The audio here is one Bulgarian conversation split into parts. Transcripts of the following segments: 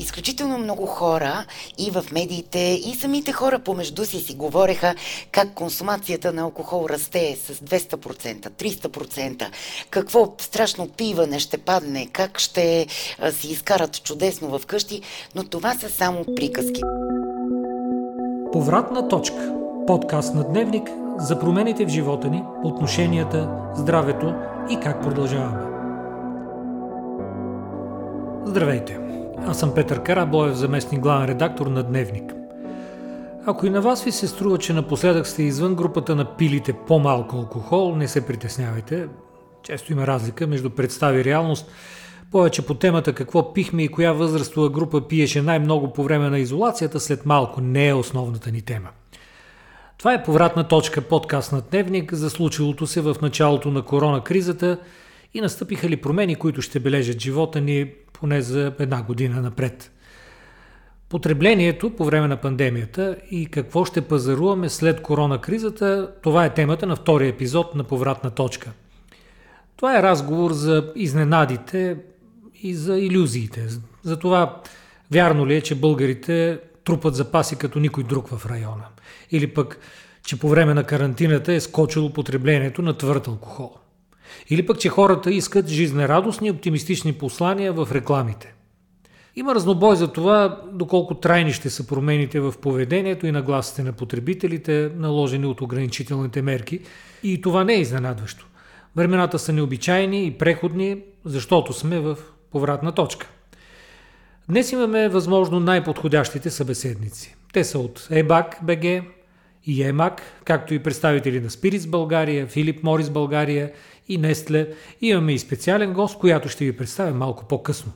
изключително много хора и в медиите, и самите хора помежду си си говореха как консумацията на алкохол расте с 200%, 300%, какво страшно пиване ще падне, как ще си изкарат чудесно в къщи, но това са само приказки. Повратна точка. Подкаст на Дневник за промените в живота ни, отношенията, здравето и как продължаваме. Здравейте! Аз съм Петър Карабоев, заместник главен редактор на Дневник. Ако и на вас ви се струва, че напоследък сте извън групата на пилите по-малко алкохол, не се притеснявайте. Често има разлика между представи и реалност. Повече по темата какво пихме и коя възрастова група пиеше най-много по време на изолацията след малко не е основната ни тема. Това е повратна точка подкаст на Дневник за случилото се в началото на корона кризата и настъпиха ли промени, които ще бележат живота ни поне за една година напред. Потреблението по време на пандемията и какво ще пазаруваме след корона кризата, това е темата на втория епизод на Повратна точка. Това е разговор за изненадите и за иллюзиите. За това вярно ли е, че българите трупат запаси като никой друг в района. Или пък, че по време на карантината е скочило потреблението на твърд алкохол. Или пък, че хората искат жизнерадостни и оптимистични послания в рекламите. Има разнобой за това, доколко трайни ще са промените в поведението и нагласите на потребителите, наложени от ограничителните мерки. И това не е изненадващо. Времената са необичайни и преходни, защото сме в повратна точка. Днес имаме възможно най-подходящите събеседници. Те са от ЕБАК БГ и ЕМАК, както и представители на Спирис България, Филип Морис България и Нестле. Имаме и специален гост, която ще ви представя малко по-късно.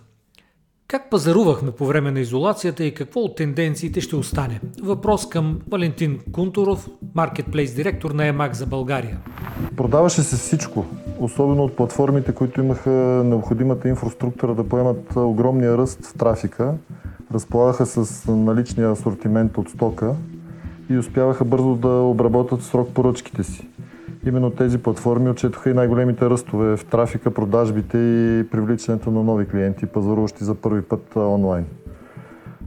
Как пазарувахме по време на изолацията и какво от тенденциите ще остане? Въпрос към Валентин Кунтуров, маркетплейс директор на ЕМАК за България. Продаваше се всичко, особено от платформите, които имаха необходимата инфраструктура да поемат огромния ръст в трафика. Разполагаха с наличния асортимент от стока и успяваха бързо да обработят срок поръчките си. Именно тези платформи отчетоха и най-големите ръстове в трафика, продажбите и привличането на нови клиенти, пазаруващи за първи път онлайн.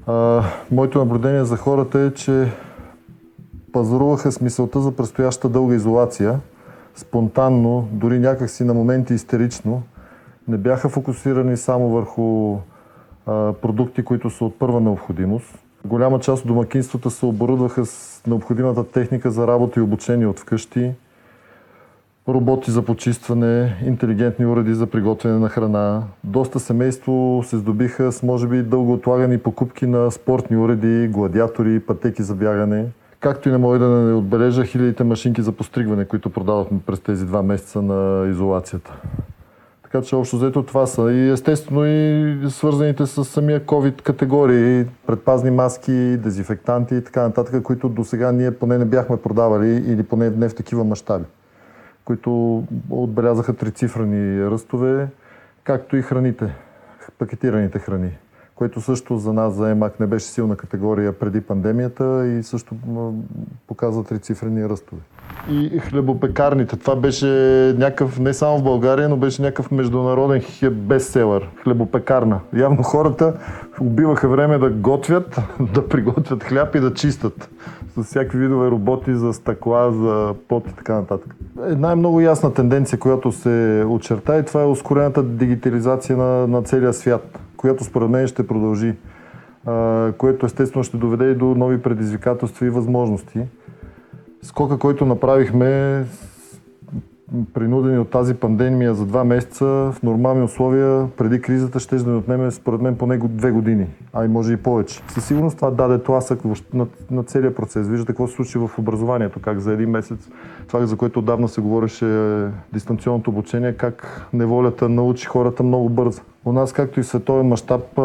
А, моето наблюдение за хората е, че пазаруваха с мисълта за предстояща дълга изолация, спонтанно, дори някакси на моменти истерично. Не бяха фокусирани само върху а, продукти, които са от първа необходимост. Голяма част от домакинствата се оборудваха с необходимата техника за работа и обучение от вкъщи – роботи за почистване, интелигентни уреди за приготвяне на храна. Доста семейство се здобиха с, може би, дълго отлагани покупки на спортни уреди, гладиатори, пътеки за бягане. Както и не мога да не отбележа хилядите машинки за постригване, които продавахме през тези два месеца на изолацията. Така че общо взето това са. И естествено и свързаните с самия COVID категории, предпазни маски, дезинфектанти и така нататък, които до сега ние поне не бяхме продавали или поне не в такива мащаби които отбелязаха трицифрени ръстове, както и храните, пакетираните храни, което също за нас, за ЕМАК, не беше силна категория преди пандемията и също показва трицифрени ръстове. И хлебопекарните. Това беше някакъв, не само в България, но беше някакъв международен бестселър. Хлебопекарна. Явно хората убиваха време да готвят, да приготвят хляб и да чистат с всякакви видове роботи за стъкла, за пот и така нататък. Една е много ясна тенденция, която се очерта и това е ускорената дигитализация на, на целия свят, която според мен ще продължи, което естествено ще доведе и до нови предизвикателства и възможности. Скока, който направихме принудени от тази пандемия за два месеца в нормални условия преди кризата ще да ни отнеме според мен поне две години, а и може и повече. Със сигурност това даде тласък на, на целия процес. Виждате какво се случи в образованието, как за един месец, това за което отдавна се говореше дистанционното обучение, как неволята научи хората много бързо. У нас, както и световен мащаб,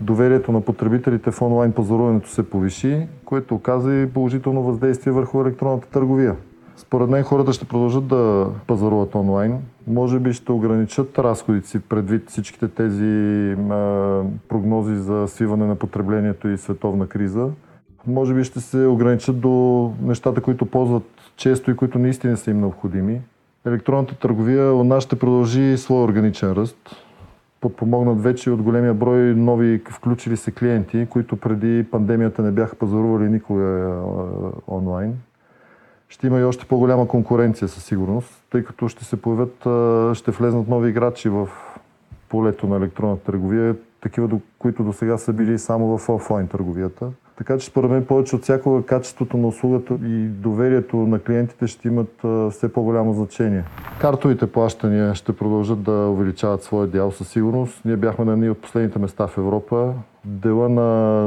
доверието на потребителите в онлайн пазаруването се повиши, което оказа и положително въздействие върху електронната търговия. Според мен хората ще продължат да пазаруват онлайн. Може би ще ограничат разходите си предвид всичките тези а, прогнози за свиване на потреблението и световна криза. Може би ще се ограничат до нещата, които ползват често и които наистина са им необходими. Електронната търговия у нас ще продължи своя органичен ръст. подпомогнат вече от големия брой нови включили се клиенти, които преди пандемията не бяха пазарували никога онлайн. Ще има и още по-голяма конкуренция със сигурност, тъй като ще се появят, ще влезнат нови играчи в полето на електронната търговия, такива, които до сега са били само в офлайн търговията. Така че според мен повече от всякога качеството на услугата и доверието на клиентите ще имат все по-голямо значение. Картовите плащания ще продължат да увеличават своя дял със сигурност. Ние бяхме на едни от последните места в Европа. Дела на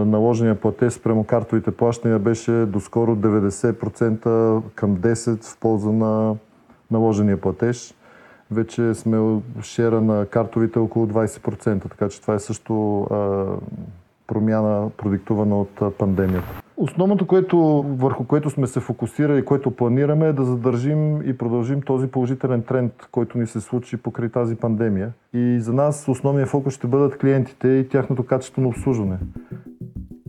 наложения платеж спрямо картовите плащания беше доскоро 90% към 10% в полза на наложения платеж. Вече сме шера на картовите около 20%, така че това е също промяна, продиктувана от пандемията. Основното, което, върху което сме се фокусирали, което планираме е да задържим и продължим този положителен тренд, който ни се случи покрай тази пандемия. И за нас основният фокус ще бъдат клиентите и тяхното качество на обслужване.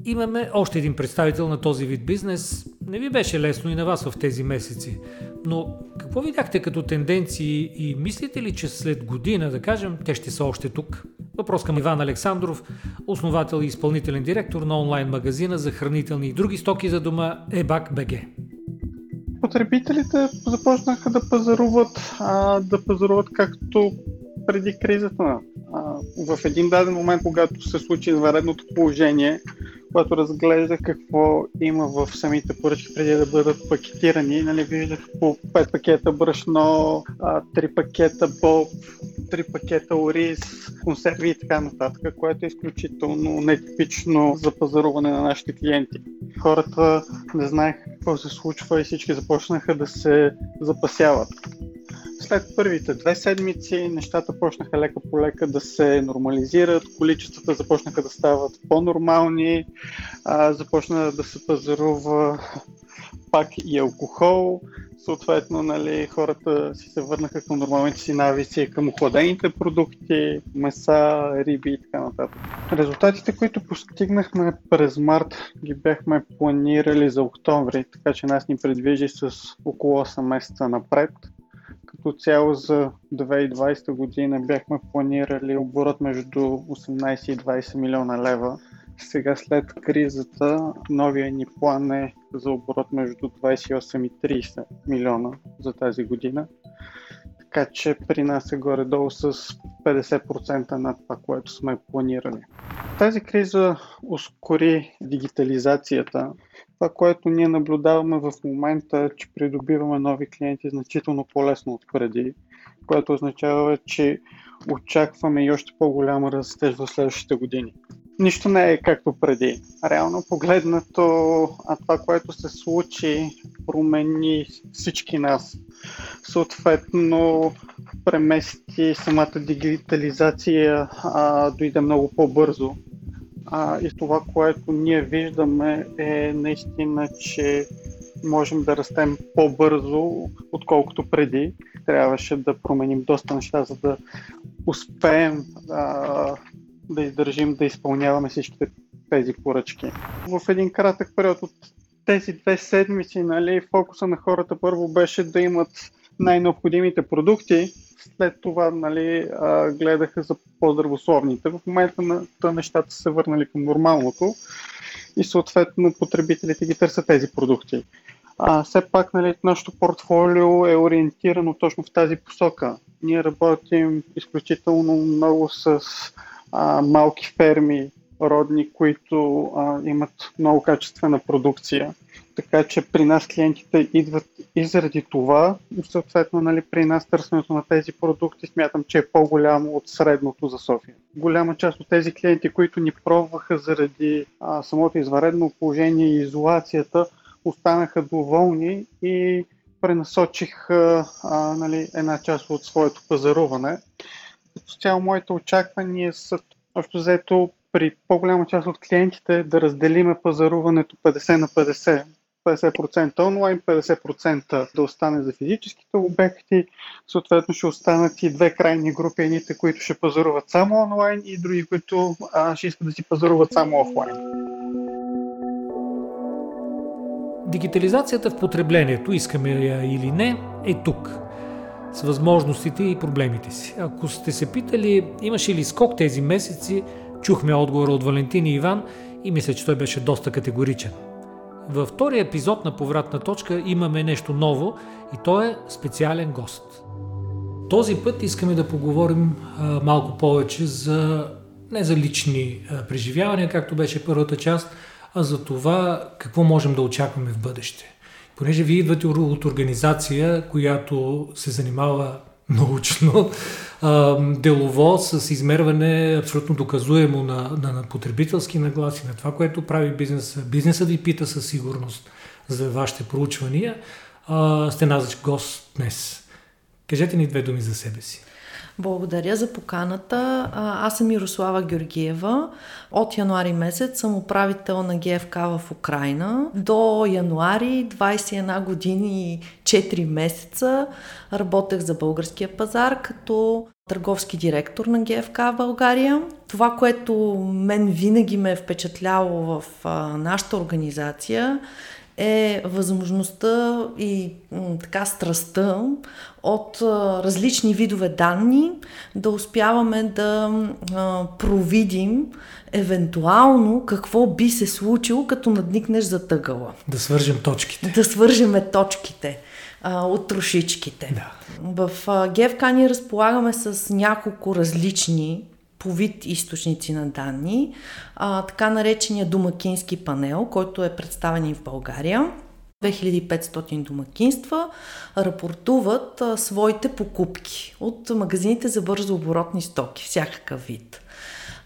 Имаме още един представител на този вид бизнес. Не ви беше лесно и на вас в тези месеци. Но какво видяхте като тенденции и мислите ли, че след година, да кажем, те ще са още тук? Въпрос към Иван Александров, основател и изпълнителен директор на онлайн магазина за хранителни и други стоки за дома ЕБАК БГ. Потребителите започнаха да пазаруват, а, да пазаруват както преди кризата. А, в един даден момент, когато се случи изваредното положение, когато разглеждах какво има в самите поръчки преди да бъдат пакетирани, нали, виждах по 5 пакета брашно, 3 пакета боб, 3 пакета ориз, консерви и така нататък, което е изключително нетипично за пазаруване на нашите клиенти. Хората не знаеха какво се случва и всички започнаха да се запасяват след първите две седмици нещата почнаха лека по лека да се нормализират, количествата започнаха да стават по-нормални, а, започна да се пазарува пак и алкохол, съответно нали, хората си се върнаха към нормалните си навици, към охладените продукти, меса, риби и така нататък. Резултатите, които постигнахме през март, ги бяхме планирали за октомври, така че нас ни предвижи с около 8 месеца напред като цяло за 2020 година бяхме планирали оборот между 18 и 20 милиона лева. Сега след кризата новия ни план е за оборот между 28 и 30 милиона за тази година. Така че при нас е горе-долу с 50% на това, което сме планирали. Тази криза ускори дигитализацията това, което ние наблюдаваме в момента е, че придобиваме нови клиенти значително по-лесно от преди, което означава, че очакваме и още по-голям растеж в следващите години. Нищо не е както преди. Реално погледнато, а това, което се случи, промени всички нас. Съответно, премести самата дигитализация, а, дойде много по-бързо а, и това, което ние виждаме е наистина, че можем да растем по-бързо, отколкото преди. Трябваше да променим доста неща, за да успеем а, да издържим да изпълняваме всичките тези поръчки. В един кратък период от тези две седмици, нали, фокуса на хората първо беше да имат най-необходимите продукти, след това нали, гледаха за по-здравословните. В момента на нещата се върнали към нормалното и съответно потребителите ги търсят тези продукти. А, все пак нали, нашето портфолио е ориентирано точно в тази посока. Ние работим изключително много с а, малки ферми, родни, които а, имат много качествена продукция. Така че при нас клиентите идват и заради това, съответно нали, при нас търсенето на тези продукти смятам, че е по-голямо от средното за София. Голяма част от тези клиенти, които ни пробваха заради а, самото изваредно положение и изолацията, останаха доволни и пренасочиха а, нали, една част от своето пазаруване. Като цяло моите очаквания са общо взето при по-голяма част от клиентите да разделиме пазаруването 50 на 50. 50% онлайн, 50% да остане за физическите обекти. Съответно ще останат и две крайни групи, едните, които ще пазаруват само онлайн и други, които а, ще искат да си пазаруват само офлайн. Дигитализацията в потреблението, искаме я или не, е тук. С възможностите и проблемите си. Ако сте се питали, имаше ли скок тези месеци, чухме отговора от Валентин и Иван и мисля, че той беше доста категоричен. Във втория епизод на Повратна точка имаме нещо ново и то е специален гост. Този път искаме да поговорим а, малко повече за не за лични а, преживявания, както беше първата част, а за това какво можем да очакваме в бъдеще. Понеже вие идвате от организация, която се занимава научно, делово, с измерване абсолютно доказуемо на, на, на потребителски нагласи, на това, което прави бизнеса. Бизнесът ви пита със сигурност за вашите проучвания. А, сте наш гост днес. Кажете ни две думи за себе си. Благодаря за поканата. Аз съм Мирослава Георгиева. От януари месец съм управител на ГФК в Украина. До януари 21 години и 4 месеца работех за българския пазар като търговски директор на ГФК в България. Това, което мен винаги ме е впечатляло в нашата организация е възможността и така страстта от различни видове данни да успяваме да провидим евентуално какво би се случило, като надникнеш за тъгъла. Да свържем точките. Да свържеме точките а, от трошичките. Да. В а, ГФК ние разполагаме с няколко различни по вид източници на данни, а, така наречения домакински панел, който е представен и в България. 2500 домакинства рапортуват а, своите покупки от магазините за бързо оборотни стоки, всякакъв вид.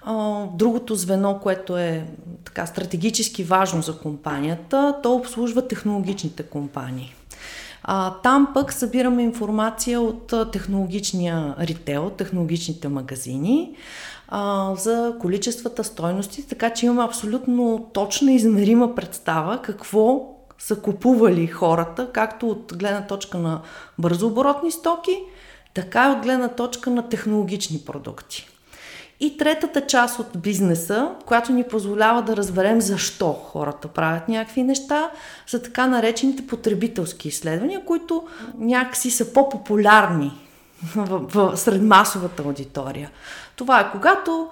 А, другото звено, което е така стратегически важно за компанията, то обслужва технологичните компании. А, там пък събираме информация от технологичния ритейл, технологичните магазини а, за количествата, стойности, така че имаме абсолютно точна измерима представа какво са купували хората, както от гледна точка на бързооборотни стоки, така и от гледна точка на технологични продукти. И третата част от бизнеса, която ни позволява да разберем защо хората правят някакви неща, са така наречените потребителски изследвания, които някакси са по-популярни сред масовата аудитория. Това е когато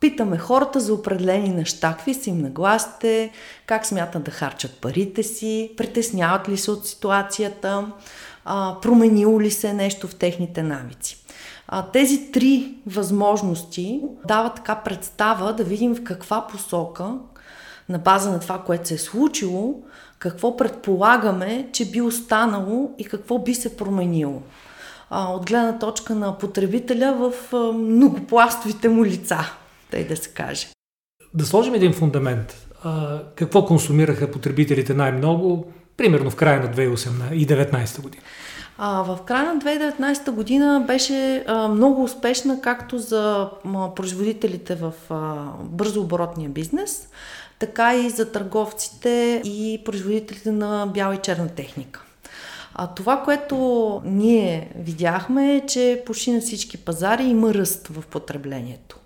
питаме хората за определени неща, какви са им нагласите, как смятат да харчат парите си, притесняват ли се от ситуацията, променило ли се нещо в техните навици. А, тези три възможности дават така представа да видим в каква посока, на база на това, което се е случило, какво предполагаме, че би останало и какво би се променило. А, от гледна точка на потребителя в а, многопластовите му лица, тъй да се каже. Да сложим един фундамент. А, какво консумираха потребителите най-много, примерно в края на 2019 година? А, в края на 2019 година беше а, много успешна както за а, производителите в а, бързооборотния бизнес, така и за търговците и производителите на бяла и черна техника. А това, което ние видяхме е, че почти на всички пазари има ръст в потреблението.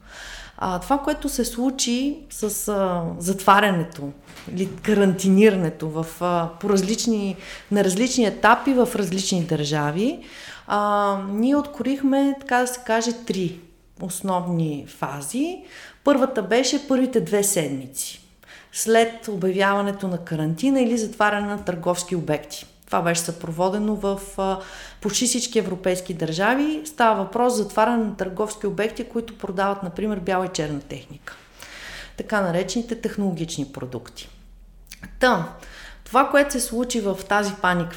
А, това, което се случи с а, затварянето или карантинирането в, а, по различни, на различни етапи в различни държави, а, ние откорихме, така да се каже, три основни фази. Първата беше първите две седмици след обявяването на карантина или затваряне на търговски обекти. Това беше съпроводено в почти всички европейски държави. Става въпрос за затваряне на търговски обекти, които продават, например, бяла и черна техника. Така наречените технологични продукти. Та, това, което се случи в тази паник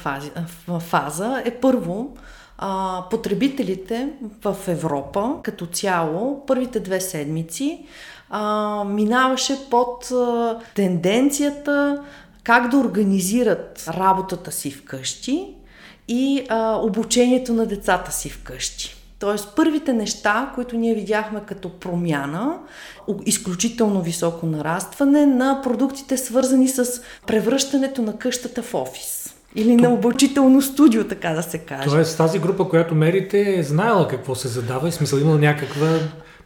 фаза, е първо, потребителите в Европа като цяло, първите две седмици, минаваше под тенденцията как да организират работата си вкъщи и а, обучението на децата си вкъщи. Тоест, първите неща, които ние видяхме като промяна, изключително високо нарастване на продуктите, свързани с превръщането на къщата в офис. Или на обучително студио, така да се каже. Тоест, тази група, която мерите, е знаела какво се задава и смисъл има някаква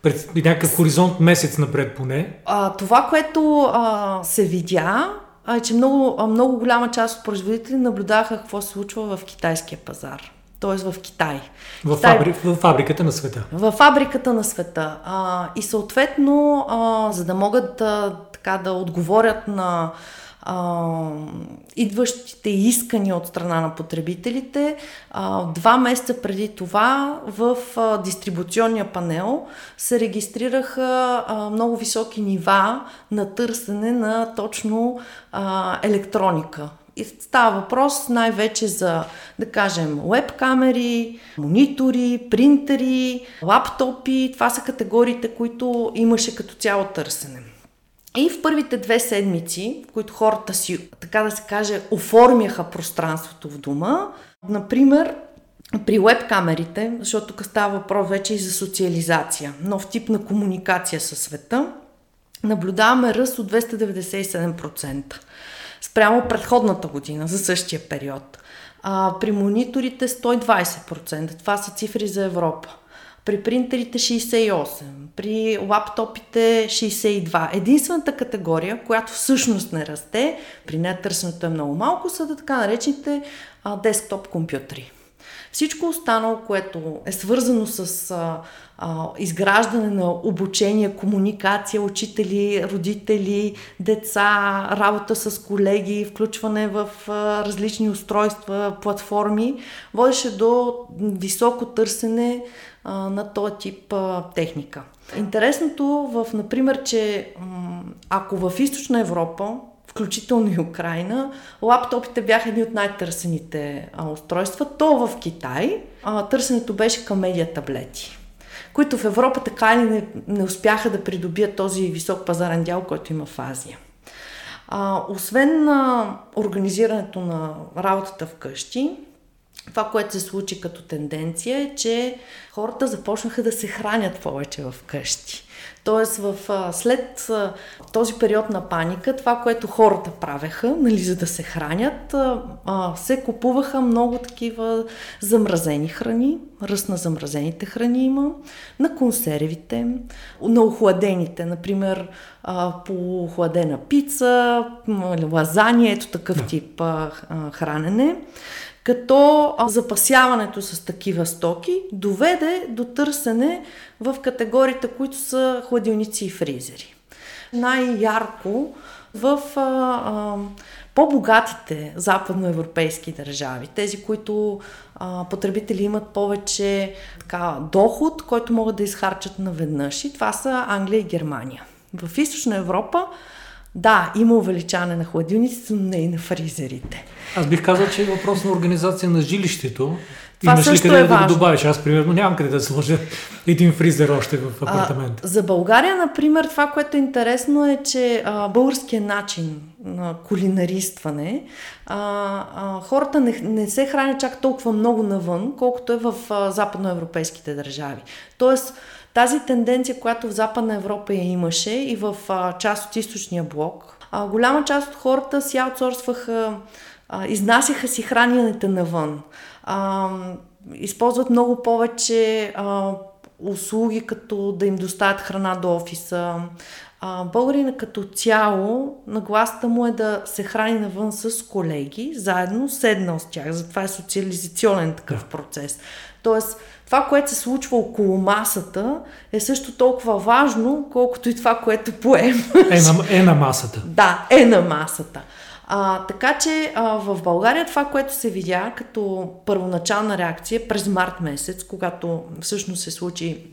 пред някакъв хоризонт месец напред поне. А, това, което а, се видя, а, че много, много голяма част от производители наблюдаха какво се случва в китайския пазар. т.е. в Китай. В, Китай... фабри... в фабриката на света. В фабриката на света. А, и съответно, а, за да могат да, така, да отговорят на а, идващите искания от страна на потребителите, а, два месеца преди това в а, дистрибуционния панел се регистрираха а, много високи нива на търсене на точно а, електроника. И става въпрос най-вече за, да кажем, веб-камери, монитори, принтери, лаптопи. Това са категориите, които имаше като цяло търсене. И в първите две седмици, в които хората си, така да се каже, оформяха пространството в дома, например, при веб-камерите, защото тук става въпрос вече и за социализация, нов тип на комуникация със света, наблюдаваме ръст от 297% спрямо предходната година за същия период. А, при мониторите 120%. Това са цифри за Европа. При принтерите 68%, при лаптопите 62%. Единствената категория, която всъщност не расте, при нея търсенето е много малко, са да така наречените а, десктоп компютри. Всичко останало, което е свързано с а, а, изграждане на обучение, комуникация, учители, родители, деца, работа с колеги, включване в а, различни устройства, платформи, водеше до високо търсене а, на този тип а, техника. Интересното в, например, че ако в източна Европа включително и Украина, лаптопите бяха едни от най-търсените а, устройства. То в Китай а, търсенето беше към медиа таблети, които в Европа така или не, не успяха да придобият този висок пазарен дял, който има в Азия. А, освен на организирането на работата вкъщи, това, което се случи като тенденция е, че хората започнаха да се хранят повече в къщи. Тоест, в, след този период на паника, това, което хората правеха, нали, за да се хранят, се купуваха много такива замразени храни, ръст на замразените храни има, на консервите, на охладените, например, по охладена пица, лазания, ето такъв тип хранене като запасяването с такива стоки доведе до търсене в категориите, които са хладилници и фризери. Най-ярко в а, а, по-богатите западноевропейски държави, тези, които а, потребители имат повече така, доход, който могат да изхарчат наведнъж. И това са Англия и Германия. В източна Европа да, има увеличаване на хладилниците, но не и на фризерите. Аз бих казал, че е въпрос на организация на жилището. Това Имаш също ли къде е да важно. го добавиш? Аз, примерно, нямам къде да сложа един фризер още в апартамент. А, за България, например, това, което е интересно е, че а, българският начин на кулинаристване, а, а, хората не, не се хранят чак толкова много навън, колкото е в а, западноевропейските държави. Тоест, тази тенденция, която в Западна Европа я имаше и в а, част от източния блок, а, голяма част от хората си аутсорсваха, а, изнасяха си храненето навън. А, използват много повече а, услуги, като да им доставят храна до офиса. А, българина като цяло, нагласата му е да се храни навън с колеги, заедно седнал с тях. Затова е социализационен такъв процес. Тоест, това, което се случва около масата, е също толкова важно, колкото и това, което поема. Е на, е на масата. Да, е на масата. А, така че а, в България това, което се видя като първоначална реакция през март месец, когато всъщност се случи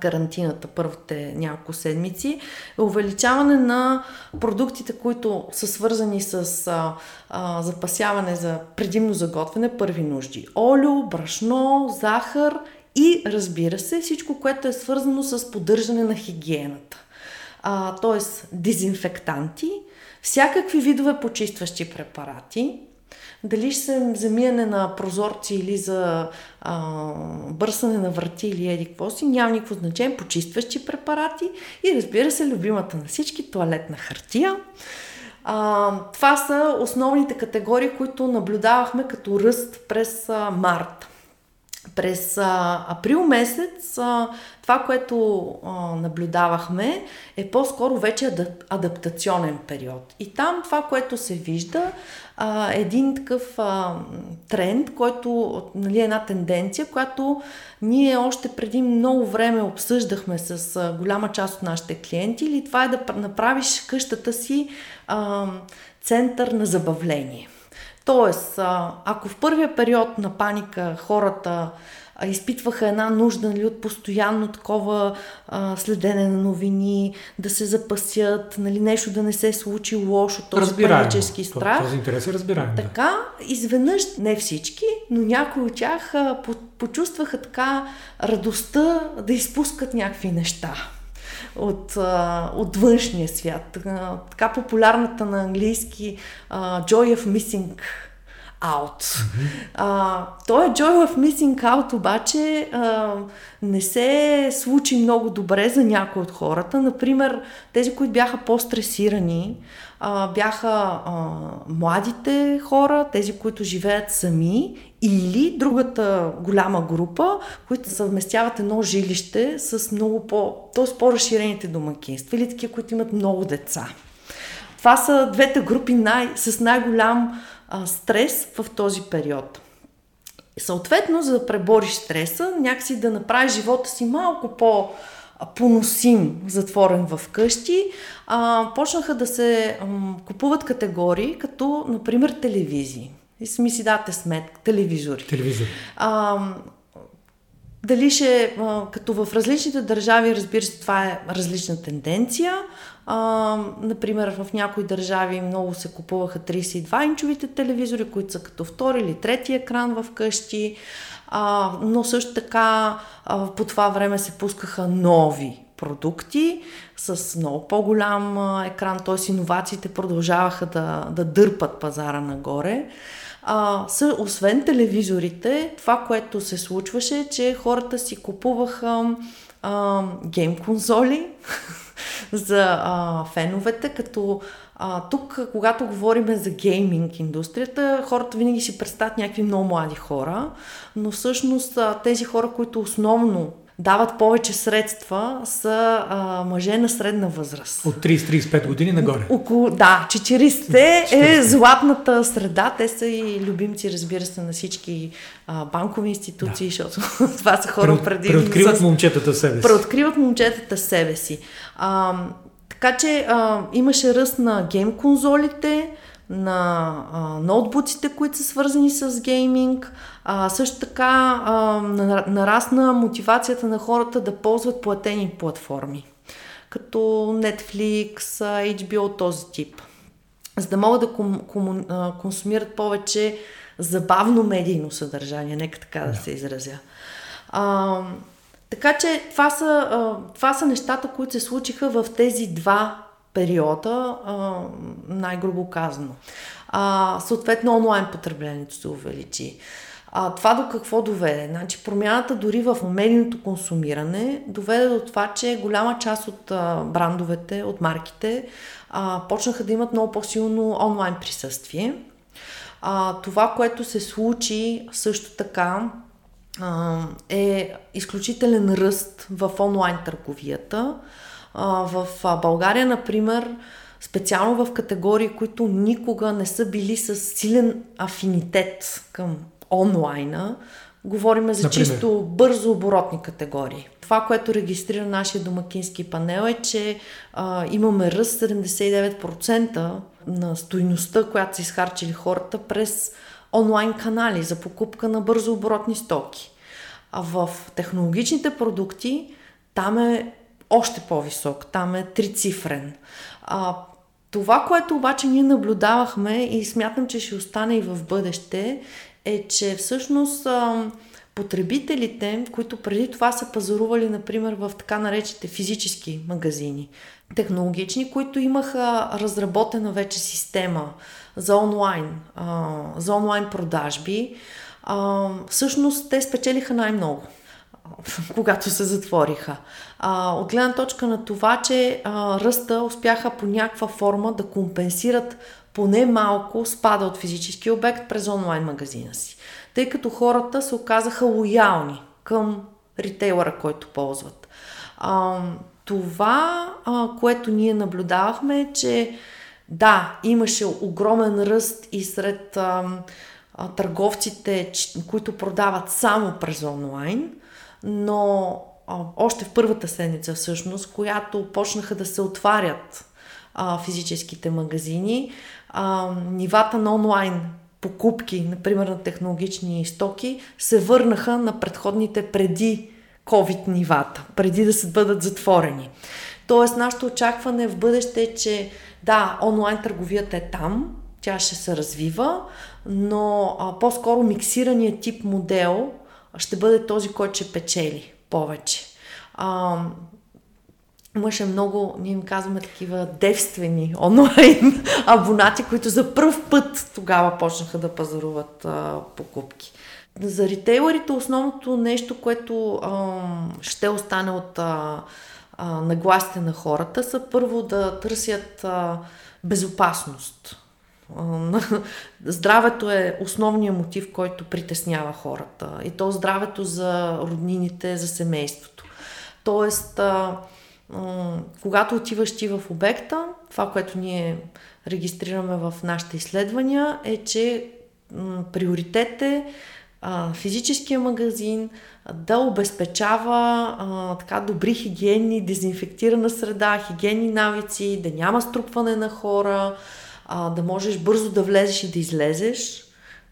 карантината първите няколко седмици, е увеличаване на продуктите, които са свързани с а, а, запасяване за предимно за готвене първи нужди. Олио, брашно, захар и разбира се всичко, което е свързано с поддържане на хигиената. Тоест дезинфектанти, всякакви видове почистващи препарати, дали ще се за миене на прозорци или за а, бърсане на врати или еди какво си, няма никакво значение, почистващи препарати и разбира се, любимата на всички, туалетна хартия. А, това са основните категории, които наблюдавахме като ръст през а, март. През а, април месец а, това, което а, наблюдавахме, е по-скоро вече адап, адаптационен период. И там това, което се вижда, а, един такъв а, тренд, който, нали, една тенденция, която ние още преди много време обсъждахме с а, голяма част от нашите клиенти, или това е да направиш къщата си а, център на забавление. Тоест, ако в първия период на паника хората изпитваха една нужда нали, от постоянно такова а, следене на новини, да се запасят, нали, нещо да не се случи лошо, този панически страх. Този интерес е разбираем. Така, да. изведнъж, не всички, но някои от тях а, почувстваха така радостта да изпускат някакви неща от, а, от външния свят. Така популярната на английски а, Joy of Missing Out. Mm-hmm. А, той е Joy of Missing Out обаче а, не се случи много добре за някои от хората. Например, тези, които бяха по-стресирани, а, бяха а, младите хора, тези, които живеят сами или другата голяма група, които съвместяват едно жилище с много по, т.е. по-разширените домакинства или такива, които имат много деца. Това са двете групи най, с най-голям а, стрес в този период. Съответно, за да пребориш стреса, някакси да направиш живота си малко по- поносим, затворен в къщи, а, почнаха да се а, купуват категории, като, например, телевизии. И сами си дате сметка, телевизори. Телевизори. А, дали ще, като в различните държави, разбира се, това е различна тенденция. А, например, в някои държави много се купуваха 32-инчовите телевизори, които са като втори или трети екран в къщи. А, но също така а, по това време се пускаха нови продукти с много по-голям екран, т.е. иновациите продължаваха да, да дърпат пазара нагоре. А, с, освен телевизорите, това, което се случваше, е, че хората си купуваха а, гейм конзоли за а, феновете, като а, тук, когато говорим за гейминг индустрията, хората винаги си представят някакви много млади хора, но всъщност а, тези хора, които основно дават повече средства са а, мъже на средна възраст. От 30-35 години нагоре. Около, да, 40-те е златната среда. Те са и любимци, разбира се, на всички а, банкови институции, да. защото това са хора преди... Преоткриват момчетата себе си. Преоткриват момчетата себе си. А, така че а, имаше ръст на гейм конзолите, на а, ноутбуците, които са свързани с гейминг. А, също така а, нарасна мотивацията на хората да ползват платени платформи, като Netflix, HBO, този тип. За да могат да ком, ком, а, консумират повече забавно медийно съдържание, нека така да се изразя. А, така че това са, а, това са нещата, които се случиха в тези два периода, а, най-грубо казано. А, съответно, онлайн потреблението се увеличи. А, това до какво доведе? Значи, промяната дори в медийното консумиране доведе до това, че голяма част от а, брандовете, от марките, а, почнаха да имат много по-силно онлайн присъствие. А, това, което се случи също така, а, е изключителен ръст в онлайн търговията. А, в България, например, специално в категории, които никога не са били с силен афинитет към онлайна, говорим за Например? чисто бързо оборотни категории. Това, което регистрира нашия домакински панел е, че а, имаме ръст 79% на стойността, която са изхарчили хората през онлайн канали за покупка на бързо оборотни стоки. А в технологичните продукти там е още по-висок, там е трицифрен. А, това, което обаче ние наблюдавахме и смятам, че ще остане и в бъдеще, е, че всъщност потребителите, които преди това са пазарували, например, в така наречените физически магазини, технологични, които имаха разработена вече система за онлайн, за онлайн продажби, всъщност те спечелиха най-много. когато се затвориха. От гледна точка на това, че ръста успяха по някаква форма да компенсират поне малко спада от физически обект през онлайн магазина си. Тъй като хората се оказаха лоялни към ритейлера, който ползват. А, това, а, което ние наблюдавахме е, че да, имаше огромен ръст и сред а, а, търговците, които продават само през онлайн, но а, още в първата седмица всъщност, която почнаха да се отварят а, физическите магазини, а, нивата на онлайн покупки, например на технологични стоки, се върнаха на предходните преди COVID нивата, преди да се бъдат затворени. Тоест, нашето очакване в бъдеще е, че да, онлайн търговията е там, тя ще се развива, но а, по-скоро миксираният тип модел ще бъде този, който ще печели повече. А, имаше много, ние им казваме такива девствени онлайн абонати, които за първ път тогава почнаха да пазаруват а, покупки. За ритейлерите основното нещо, което а, ще остане от а, а, нагласите на хората, са първо да търсят а, безопасност. Здравето е основният мотив, който притеснява хората. И то здравето за роднините, за семейството. Тоест, а, когато отиваш ти в обекта, това, което ние регистрираме в нашите изследвания, е, че м, приоритет е физическия магазин да обезпечава а, така добри хигиенни, дезинфектирана среда, хигиенни навици, да няма струпване на хора, а, да можеш бързо да влезеш и да излезеш.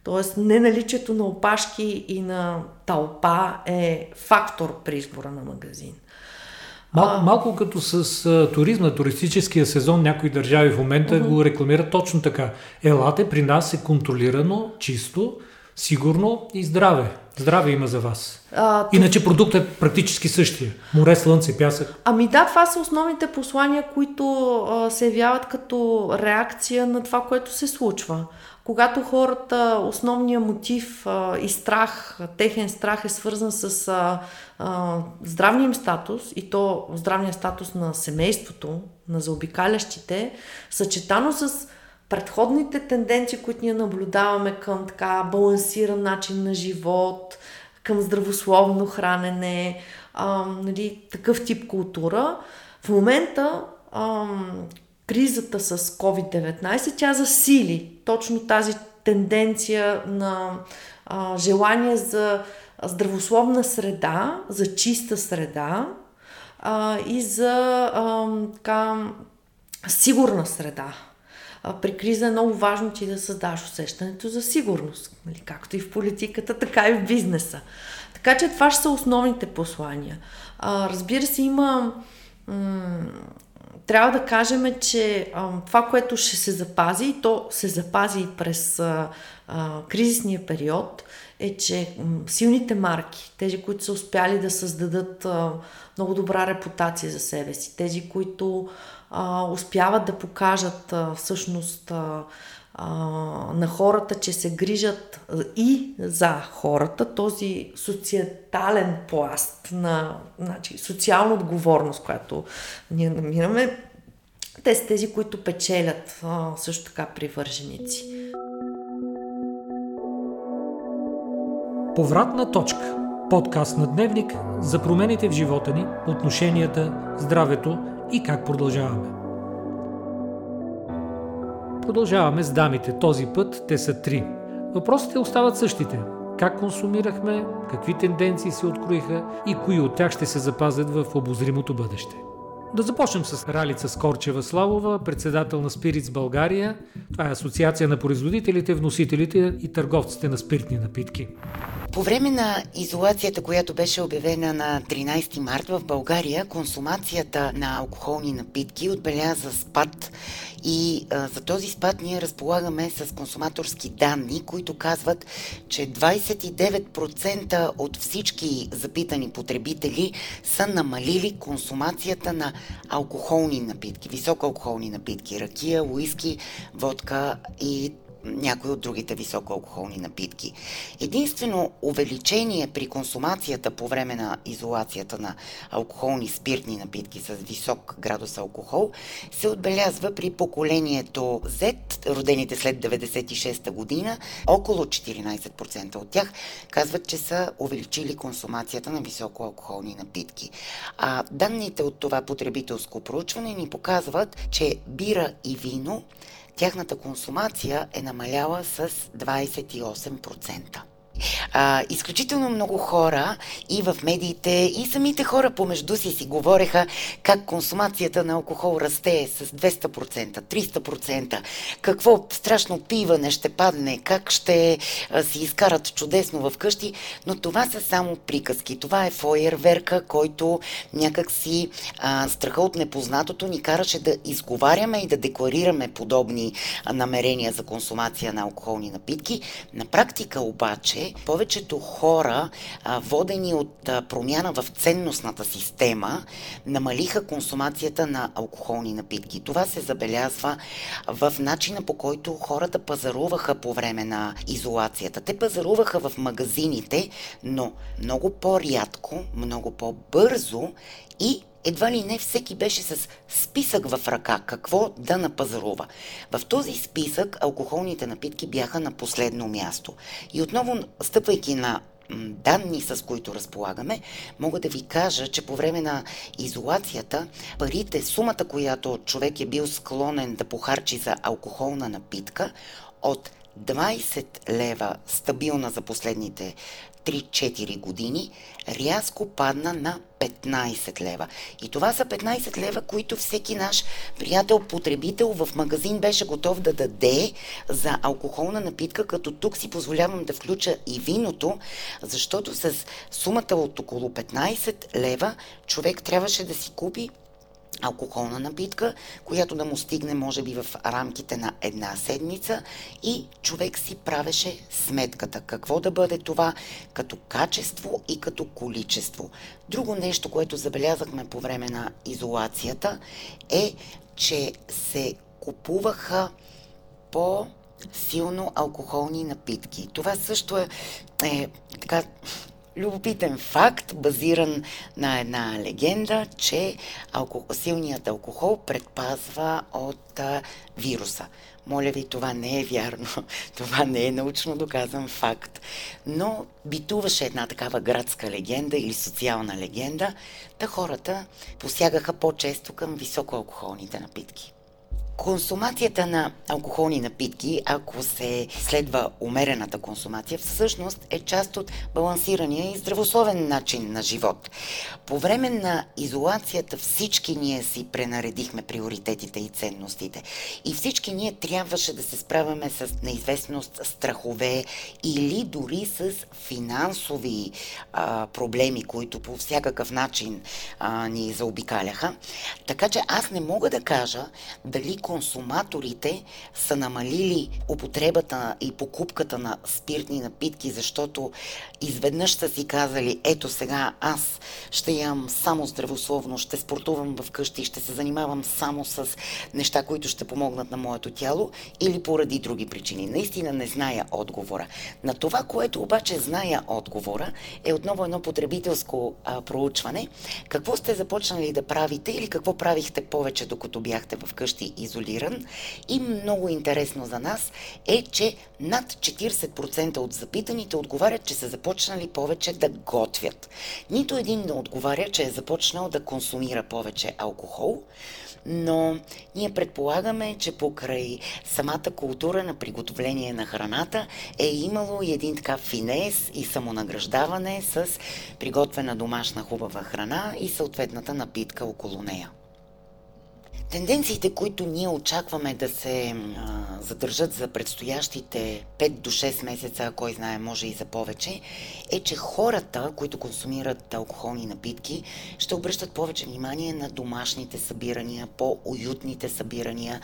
Тоест, не наличието на опашки и на тълпа е фактор при избора на магазин. Малко, а... малко като с а, туризма, туристическия сезон, някои държави в момента uh-huh. го рекламират точно така. Елате, при нас е контролирано, чисто, сигурно и здраве. Здраве има за вас. А, Иначе продуктът е практически същия. Море, слънце, пясък. Ами да, това са основните послания, които а, се явяват като реакция на това, което се случва. Когато хората, основният мотив а, и страх, техен страх е свързан с а, здравния им статус и то здравния статус на семейството, на заобикалящите, съчетано с предходните тенденции, които ние наблюдаваме към така балансиран начин на живот, към здравословно хранене, а, нали, такъв тип култура, в момента а, кризата с COVID-19, тя засили точно тази тенденция на а, желание за здравословна среда, за чиста среда а, и за а, така, сигурна среда при криза е много важно ти да създаш усещането за сигурност, нали, както и в политиката, така и в бизнеса. Така че това ще са основните послания. А, разбира се, има. М- трябва да кажем, че а, това, което ще се запази, и то се запази през а, а, кризисния период, е, че силните марки, тези, които са успяли да създадат много добра репутация за себе си, тези, които успяват да покажат всъщност на хората, че се грижат и за хората, този социетален пласт на значи, социална отговорност, която ние намираме, те са тези, които печелят също така привърженици. Повратна точка. Подкаст на Дневник за промените в живота ни, отношенията, здравето и как продължаваме. Продължаваме с дамите. Този път те са три. Въпросите остават същите. Как консумирахме, какви тенденции се откроиха и кои от тях ще се запазят в обозримото бъдеще. Да започнем с Ралица Скорчева Славова, председател на Спиритс България. Това е асоциация на производителите, вносителите и търговците на спиртни напитки. По време на изолацията, която беше обявена на 13 март в България, консумацията на алкохолни напитки отбеляза спад и а, за този спад ние разполагаме с консуматорски данни, които казват, че 29% от всички запитани потребители са намалили консумацията на алкохолни напитки, високоалкохолни напитки, ракия, уиски, водка и някои от другите високоалкохолни напитки. Единствено увеличение при консумацията по време на изолацията на алкохолни спиртни напитки с висок градус алкохол се отбелязва при поколението Z, родените след 96-та година. Около 14% от тях казват, че са увеличили консумацията на високоалкохолни напитки. А данните от това потребителско проучване ни показват, че бира и вино тяхната консумация е намаляла с 28%. А, изключително много хора и в медиите, и самите хора помежду си си говореха как консумацията на алкохол расте с 200%, 300%, какво страшно пиване ще падне, как ще а, си изкарат чудесно в къщи, но това са само приказки. Това е фойерверка, който някак си страха от непознатото ни караше да изговаряме и да декларираме подобни намерения за консумация на алкохолни напитки. На практика обаче повечето хора, водени от промяна в ценностната система, намалиха консумацията на алкохолни напитки. Това се забелязва в начина по който хората пазаруваха по време на изолацията. Те пазаруваха в магазините, но много по-рядко, много по-бързо и едва ли не всеки беше с списък в ръка какво да напазарува. В този списък алкохолните напитки бяха на последно място. И отново, стъпвайки на данни, с които разполагаме, мога да ви кажа, че по време на изолацията парите, сумата, която човек е бил склонен да похарчи за алкохолна напитка, от 20 лева стабилна за последните 3-4 години, рязко падна на 15 лева. И това са 15 лева, които всеки наш приятел, потребител в магазин беше готов да даде за алкохолна напитка, като тук си позволявам да включа и виното, защото с сумата от около 15 лева човек трябваше да си купи алкохолна напитка, която да му стигне може би в рамките на една седмица и човек си правеше сметката. Какво да бъде това като качество и като количество. Друго нещо, което забелязахме по време на изолацията е, че се купуваха по силно алкохолни напитки. Това също е, е така любопитен факт, базиран на една легенда, че алко... силният алкохол предпазва от а, вируса. Моля ви, това не е вярно. Това не е научно доказан факт. Но битуваше една такава градска легенда или социална легенда, да хората посягаха по-често към високоалкохолните напитки. Консумацията на алкохолни напитки, ако се следва умерената консумация, всъщност е част от балансирания и здравословен начин на живот. По време на изолацията всички ние си пренаредихме приоритетите и ценностите. И всички ние трябваше да се справяме с неизвестност, страхове или дори с финансови а, проблеми, които по всякакъв начин а, ни заобикаляха. Така че аз не мога да кажа дали консуматорите са намалили употребата и покупката на спиртни напитки, защото изведнъж са си казали, ето сега аз ще ям само здравословно, ще спортувам вкъщи, ще се занимавам само с неща, които ще помогнат на моето тяло или поради други причини. Наистина не зная отговора. На това, което обаче зная отговора, е отново едно потребителско а, проучване. Какво сте започнали да правите или какво правихте повече, докато бяхте вкъщи изолирани? Изолиран. И много интересно за нас е, че над 40% от запитаните отговарят, че са започнали повече да готвят. Нито един не отговаря, че е започнал да консумира повече алкохол, но ние предполагаме, че покрай самата култура на приготовление на храната е имало и един така финес и самонаграждаване с приготвена домашна хубава храна и съответната напитка около нея. Тенденциите, които ние очакваме да се а, задържат за предстоящите 5 до 6 месеца, кой знае, може и за повече, е, че хората, които консумират алкохолни напитки, ще обръщат повече внимание на домашните събирания, по-уютните събирания.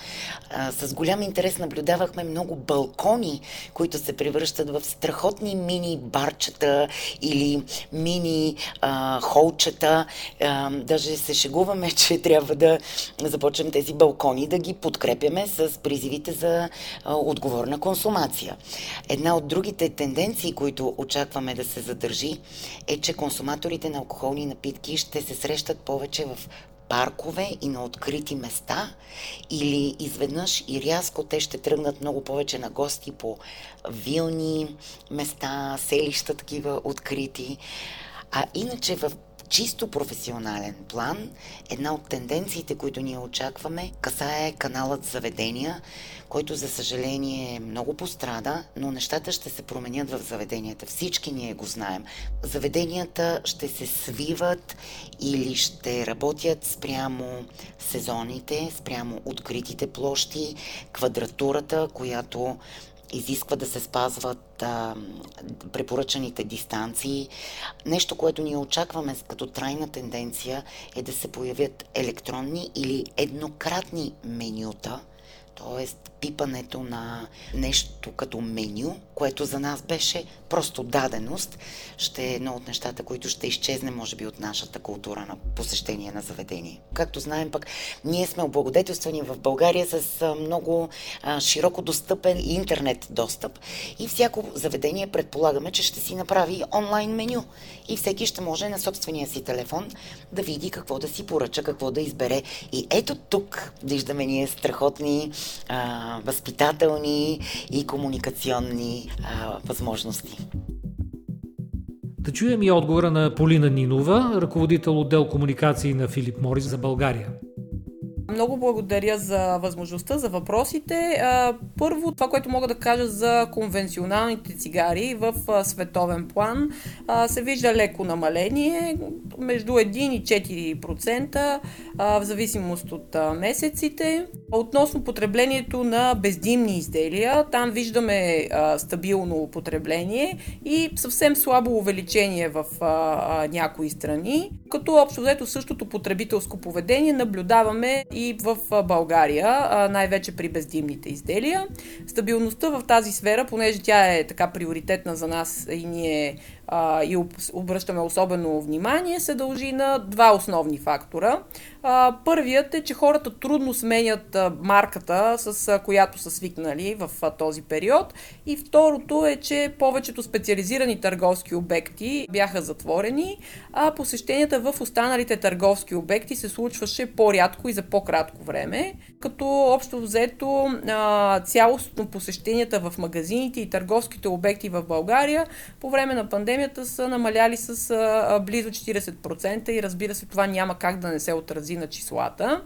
А, с голям интерес наблюдавахме много балкони, които се превръщат в страхотни мини барчета или мини холчета. Даже се шегуваме, че трябва да започнем започнем тези балкони да ги подкрепяме с призивите за отговорна консумация. Една от другите тенденции, които очакваме да се задържи, е, че консуматорите на алкохолни напитки ще се срещат повече в паркове и на открити места или изведнъж и рязко те ще тръгнат много повече на гости по вилни места, селища такива открити. А иначе в чисто професионален план, една от тенденциите, които ние очакваме, касае каналът заведения, който за съжаление много пострада, но нещата ще се променят в заведенията. Всички ние го знаем. Заведенията ще се свиват или ще работят спрямо сезоните, спрямо откритите площи, квадратурата, която изисква да се спазват а, препоръчаните дистанции. Нещо, което ние очакваме като трайна тенденция е да се появят електронни или еднократни менюта, т.е. пипането на нещо като меню, което за нас беше просто даденост, ще е едно от нещата, които ще изчезне, може би, от нашата култура на посещение на заведение. Както знаем пък, ние сме облагодетелствани в България с много а, широко достъпен интернет достъп и всяко заведение предполагаме, че ще си направи онлайн меню и всеки ще може на собствения си телефон да види какво да си поръча, какво да избере. И ето тук виждаме ние страхотни а, възпитателни и комуникационни а, възможности. Да чуем и отговора на Полина Нинова, ръководител отдел комуникации на Филип Морис за България. Много благодаря за възможността, за въпросите. Първо, това, което мога да кажа за конвенционалните цигари в световен план, се вижда леко намаление, между 1 и 4%, в зависимост от месеците. Относно потреблението на бездимни изделия, там виждаме стабилно потребление и съвсем слабо увеличение в някои страни, като общо взето същото потребителско поведение наблюдаваме и в България, най-вече при бездимните изделия. Стабилността в тази сфера, понеже тя е така приоритетна за нас и ние и обръщаме особено внимание, се дължи на два основни фактора. Първият е, че хората трудно сменят марката, с която са свикнали в този период. И второто е, че повечето специализирани търговски обекти бяха затворени, а посещенията в останалите търговски обекти се случваше по-рядко и за по-кратко време, като общо взето цялостно посещенията в магазините и търговските обекти в България по време на пандемията са намаляли с близо 40% и разбира се това няма как да не се отрази на числата.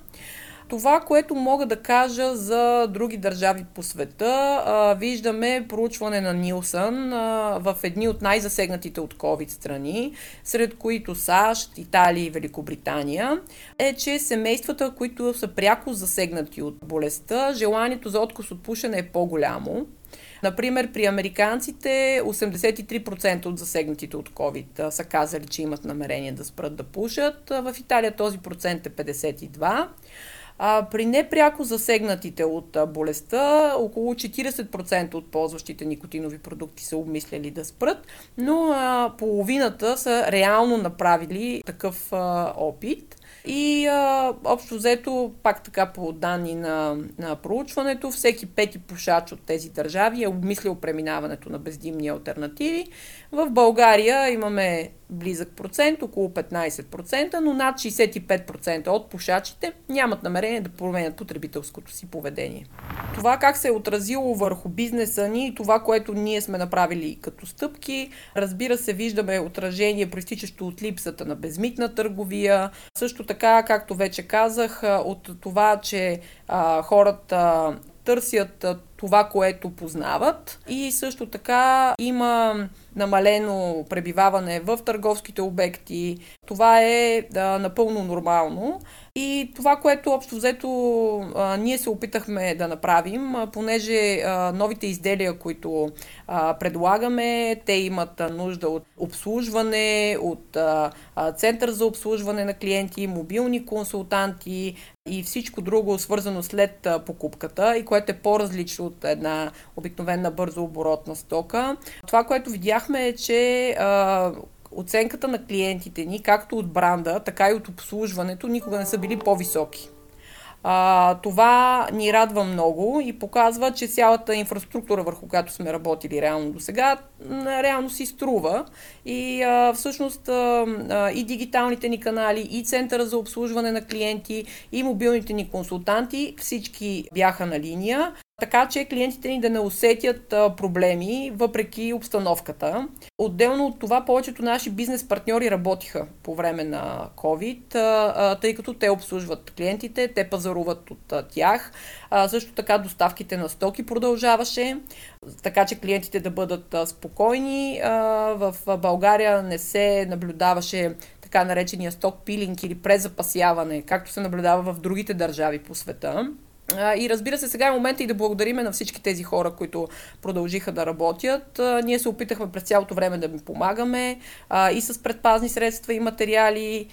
Това, което мога да кажа за други държави по света, а, виждаме проучване на Нилсън а, в едни от най-засегнатите от COVID страни, сред които САЩ, Италия и Великобритания, е, че семействата, които са пряко засегнати от болестта, желанието за откус от пушене е по-голямо. Например, при американците 83% от засегнатите от COVID са казали, че имат намерение да спрат да пушат. В Италия този процент е 52%. А, при непряко засегнатите от а, болестта, около 40% от ползващите никотинови продукти са обмисляли да спрат, но а, половината са реално направили такъв а, опит. И а, общо взето, пак така по данни на, на проучването, всеки пети пушач от тези държави е обмислил преминаването на бездимни альтернативи. В България имаме близък процент, около 15%, но над 65% от пушачите нямат намерение да променят потребителското си поведение. Това как се е отразило върху бизнеса ни и това, което ние сме направили като стъпки, разбира се, виждаме отражение, проистичащо от липсата на безмитна търговия. Също така, както вече казах, от това, че а, хората търсят това, което познават. И също така има намалено пребиваване в търговските обекти. Това е да, напълно нормално. И това, което общо взето а, ние се опитахме да направим, а, понеже а, новите изделия, които а, предлагаме, те имат нужда от обслужване, от а, център за обслужване на клиенти, мобилни консултанти и всичко друго свързано след покупката и което е по-различно от една обикновена бързо оборотна стока. Това, което видяхме е, че а, оценката на клиентите ни, както от бранда, така и от обслужването, никога не са били по-високи. А, това ни радва много и показва, че цялата инфраструктура, върху която сме работили реално до сега, реално си струва. И а, всъщност а, а, и дигиталните ни канали, и центъра за обслужване на клиенти, и мобилните ни консултанти, всички бяха на линия така че клиентите ни да не усетят проблеми, въпреки обстановката. Отделно от това, повечето наши бизнес партньори работиха по време на COVID, тъй като те обслужват клиентите, те пазаруват от тях. Също така доставките на стоки продължаваше, така че клиентите да бъдат спокойни. В България не се наблюдаваше така наречения сток пилинг или презапасяване, както се наблюдава в другите държави по света. И разбира се, сега е момента и да благодариме на всички тези хора, които продължиха да работят. Ние се опитахме през цялото време да ми помагаме и с предпазни средства и материали,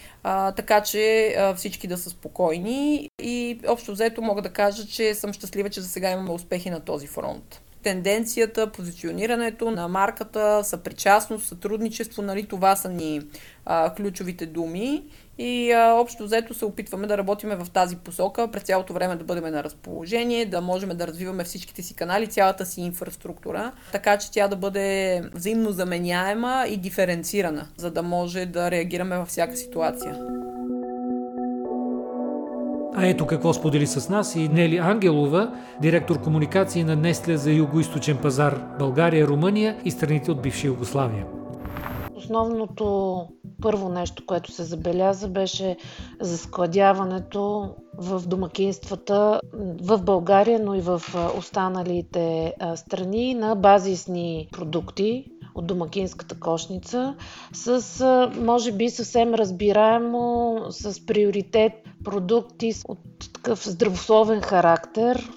така че всички да са спокойни. И общо взето мога да кажа, че съм щастлива, че за сега имаме успехи на този фронт тенденцията, позиционирането на марката, съпричастност, сътрудничество, нали, това са ни а, ключовите думи и а, общо взето се опитваме да работиме в тази посока, през цялото време да бъдем на разположение, да можем да развиваме всичките си канали, цялата си инфраструктура, така че тя да бъде взаимно заменяема и диференцирана, за да може да реагираме във всяка ситуация. А ето какво сподели с нас и Нели Ангелова, директор комуникации на Нестле за юго-источен пазар България, Румъния и страните от бивша Югославия. Основното първо нещо, което се забеляза, беше заскладяването в домакинствата в България, но и в останалите страни на базисни продукти, от домакинската кошница, с, може би, съвсем разбираемо, с приоритет продукти от такъв здравословен характер,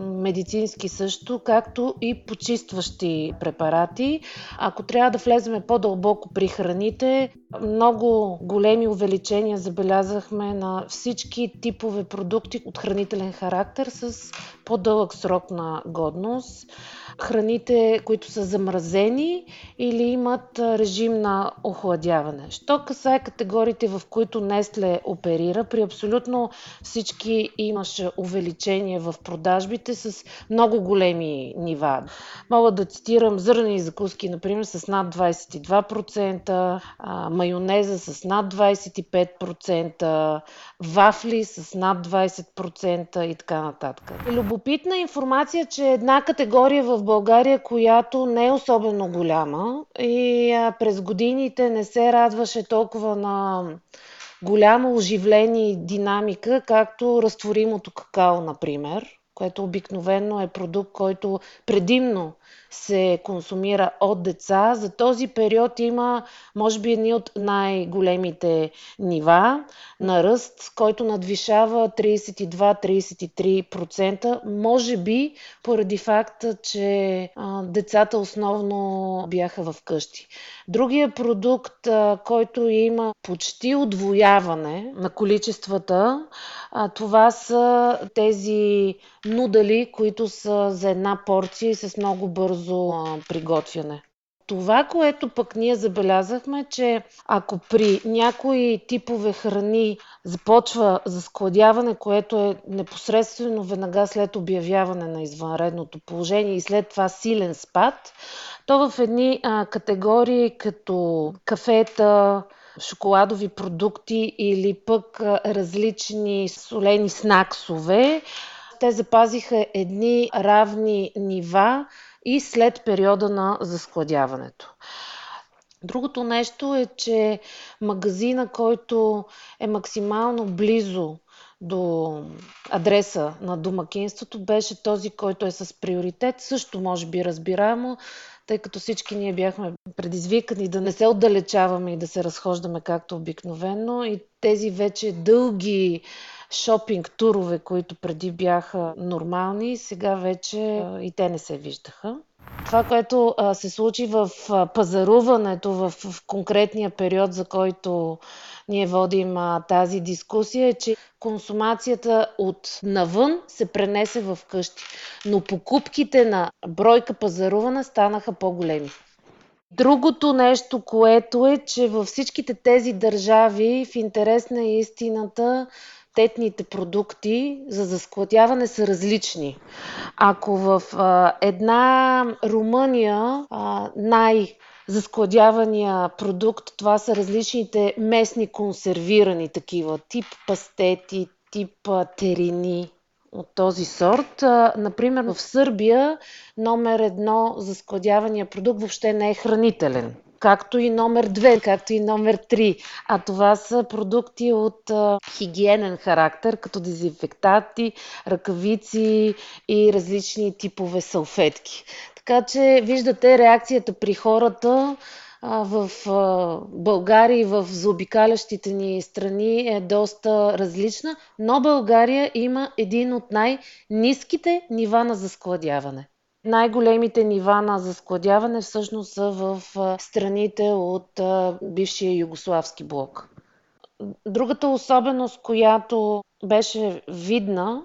медицински също, както и почистващи препарати. Ако трябва да влеземе по-дълбоко при храните, много големи увеличения забелязахме на всички типове продукти от хранителен характер с по-дълъг срок на годност. Храните, които са замразени или имат режим на охладяване. Що касае категориите, в които Нестле оперира, при абсолютно всички имаше увеличение в продажбите с много големи нива. Мога да цитирам зърнени закуски, например, с над 22%, майонеза с над 25%, вафли с над 20% и така нататък. Любопитна информация, че една категория в България, която не е особено голяма и през годините не се радваше толкова на голямо оживление и динамика, както разтворимото какао, например, което обикновено е продукт, който предимно се консумира от деца. За този период има, може би, едни от най-големите нива на ръст, който надвишава 32-33%. Може би поради факта, че а, децата основно бяха в къщи. Другия продукт, а, който има почти отвояване на количествата, а, това са тези нудали, които са за една порция и с много бързо а, приготвяне. Това, което пък ние забелязахме, че ако при някои типове храни започва заскладяване, което е непосредствено веднага след обявяване на извънредното положение и след това силен спад, то в едни а, категории като кафета, шоколадови продукти или пък различни солени снаксове, те запазиха едни равни нива и след периода на заскладяването. Другото нещо е, че магазина, който е максимално близо до адреса на домакинството, беше този, който е с приоритет. Също може би разбираемо, тъй като всички ние бяхме предизвикани да не се отдалечаваме и да се разхождаме както обикновено. И тези вече дълги шопинг турове, които преди бяха нормални, сега вече и те не се виждаха. Това, което се случи в пазаруването в, конкретния период, за който ние водим тази дискусия, е, че консумацията от навън се пренесе в къщи, но покупките на бройка пазаруване станаха по-големи. Другото нещо, което е, че във всичките тези държави, в интерес на истината, приоритетните продукти за заскладяване са различни. Ако в а, една Румъния а, най- за складявания продукт. Това са различните местни консервирани такива, тип пастети, тип терини от този сорт. Например, в Сърбия номер едно за складявания продукт въобще не е хранителен както и номер 2, както и номер 3. А това са продукти от хигиенен характер, като дезинфектати, ръкавици и различни типове салфетки. Така че виждате реакцията при хората в България и в заобикалящите ни страни е доста различна, но България има един от най-низките нива на заскладяване. Най-големите нива на заскладяване всъщност са в страните от бившия югославски блок. Другата особеност, която беше видна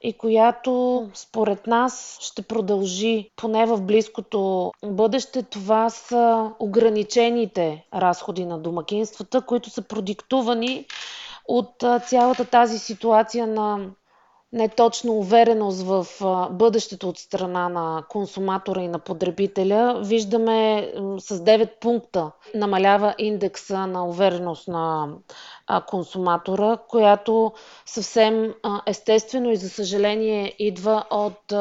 и която според нас ще продължи поне в близкото бъдеще. Това са ограничените разходи на домакинствата, които са продиктувани от цялата тази ситуация на неточна увереност в бъдещето от страна на консуматора и на потребителя. Виждаме с 9 пункта намалява индекса на увереност на консуматора, която съвсем естествено и за съжаление идва от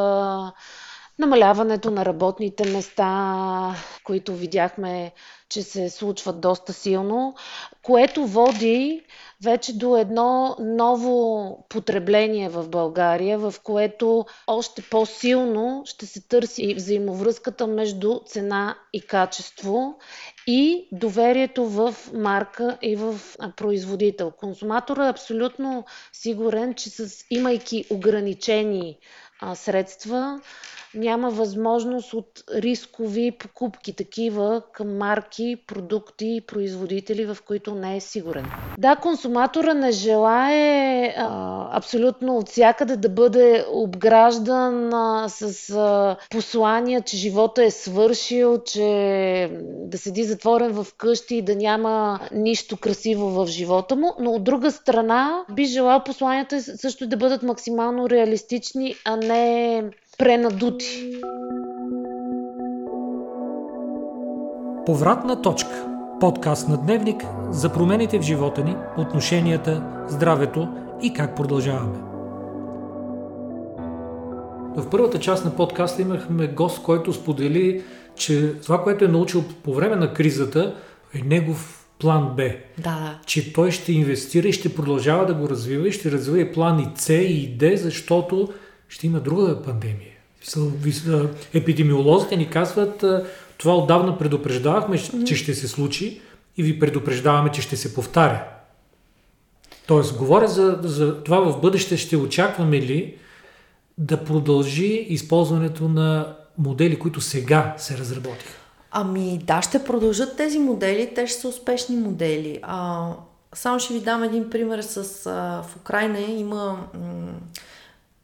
намаляването на работните места, които видяхме, че се случват доста силно, което води вече до едно ново потребление в България, в което още по-силно ще се търси взаимовръзката между цена и качество и доверието в марка и в производител. Консуматор е абсолютно сигурен, че с, имайки ограничени а, средства, няма възможност от рискови покупки, такива към марки, продукти и производители, в които не е сигурен. Да, консуматора не желае а, абсолютно от всякъде да бъде обграждан а, с а, послания, че живота е свършил, че да седи затворен в къщи и да няма нищо красиво в живота му, но от друга страна би желал посланията също да бъдат максимално реалистични, а не пренадути. Повратна точка. Подкаст на Дневник за промените в живота ни, отношенията, здравето и как продължаваме. В първата част на подкаста имахме гост, който сподели, че това, което е научил по време на кризата, е негов план Б. Да. Че той ще инвестира и ще продължава да го развива и ще развива и план и С и Д, защото ще има друга пандемия. Епидемиолозите ни казват, това отдавна предупреждавахме, че ще се случи и ви предупреждаваме, че ще се повтаря. Тоест, говоря за, за това в бъдеще ще очакваме ли да продължи използването на модели, които сега се разработиха? Ами да, ще продължат тези модели, те ще са успешни модели. А, само ще ви дам един пример с а, в Украина има м-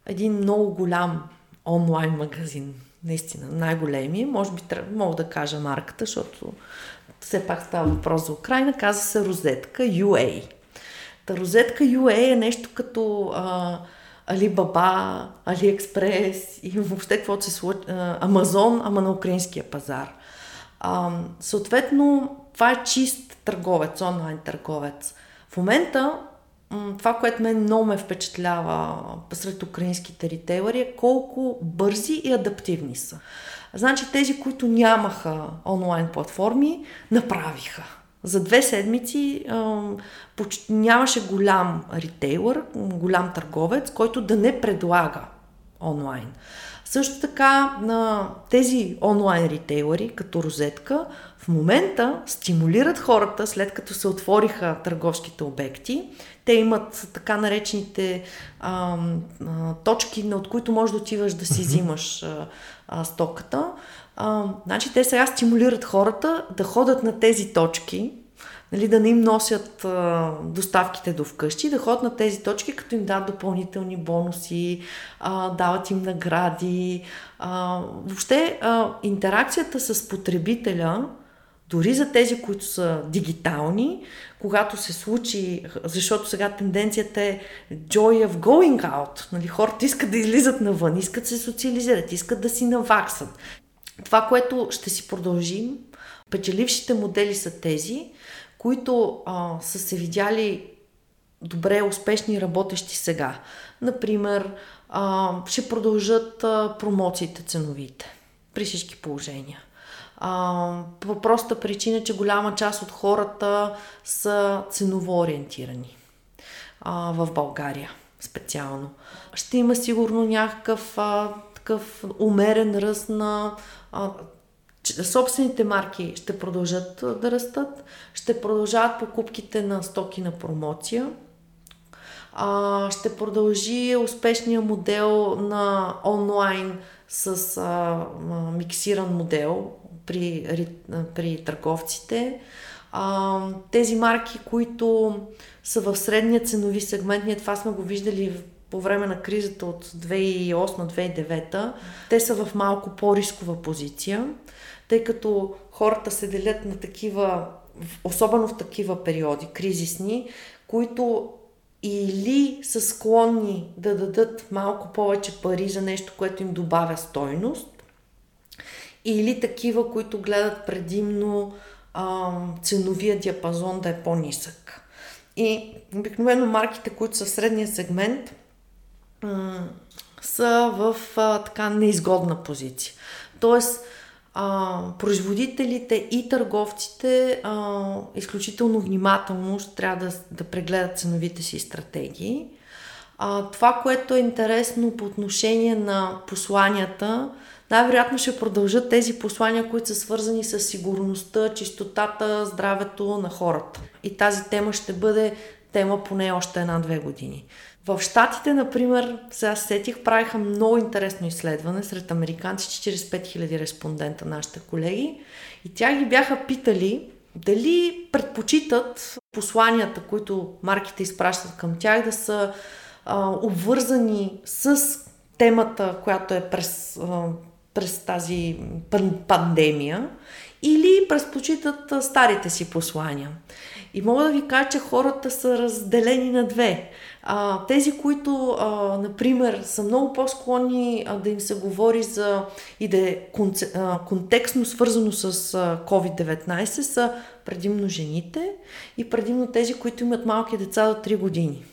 един много голям онлайн магазин. Наистина, най-големи. Може би мога да кажа марката, защото все пак става въпрос за Украина. Каза се Розетка UA. Та Розетка UA е нещо като а, Alibaba, AliExpress и въобще каквото се случва. Амазон, ама на украинския пазар. А, съответно, това е чист търговец, онлайн търговец. В момента това, което мен много ме впечатлява сред украинските ритейлери е колко бързи и адаптивни са. Значи тези, които нямаха онлайн платформи, направиха. За две седмици почти нямаше голям ритейлър, голям търговец, който да не предлага онлайн. Също така на тези онлайн ритейлери, като Розетка, в момента стимулират хората, след като се отвориха търговските обекти, те имат така наречените а, а, точки, от които можеш да отиваш да си взимаш а, а, стоката. А, значи те сега стимулират хората да ходят на тези точки, нали, да не им носят а, доставките до вкъщи, да ходят на тези точки, като им дадат допълнителни бонуси, а, дават им награди. А, въобще а, интеракцията с потребителя Дори за тези, които са дигитални, когато се случи, защото сега тенденцията е joy of going out, нали, хората искат да излизат навън, искат да се социализират, искат да си наваксат. Това, което ще си продължим, печелившите модели са тези, които а, са се видяли добре успешни работещи сега. Например, а, ще продължат а, промоциите ценовите при всички положения. А, по проста причина, че голяма част от хората са ценово ориентирани а, в България специално. Ще има сигурно някакъв а, такъв умерен ръст на а, собствените марки ще продължат да растат, ще продължават покупките на стоки на промоция, а, ще продължи успешния модел на онлайн с а, миксиран модел при, при търговците. А, тези марки, които са в средния ценови сегмент, ние това сме го виждали по време на кризата от 2008-2009, те са в малко по-рискова позиция, тъй като хората се делят на такива, особено в такива периоди, кризисни, които или са склонни да дадат малко повече пари за нещо, което им добавя стойност, или такива, които гледат предимно а, ценовия диапазон да е по-нисък. И обикновено марките, които са в средния сегмент, м- са в а, така неизгодна позиция. Тоест, а, производителите и търговците а, изключително внимателно ще трябва да, да прегледат ценовите си стратегии. А, това, което е интересно по отношение на посланията, най-вероятно ще продължат тези послания, които са свързани с сигурността, чистотата, здравето на хората. И тази тема ще бъде тема поне още една-две години. В Штатите, например, сега сетих, правиха много интересно изследване сред американци, 45 000 респондента, нашите колеги, и тя ги бяха питали дали предпочитат посланията, които марките изпращат към тях, да са а, обвързани с темата, която е през, а, през тази пандемия, или предпочитат старите си послания. И мога да ви кажа, че хората са разделени на две. А, тези, които, а, например, са много по-склонни а, да им се говори за и да е конце, а, контекстно свързано с а, COVID-19, са предимно жените и предимно тези, които имат малки деца до 3 години.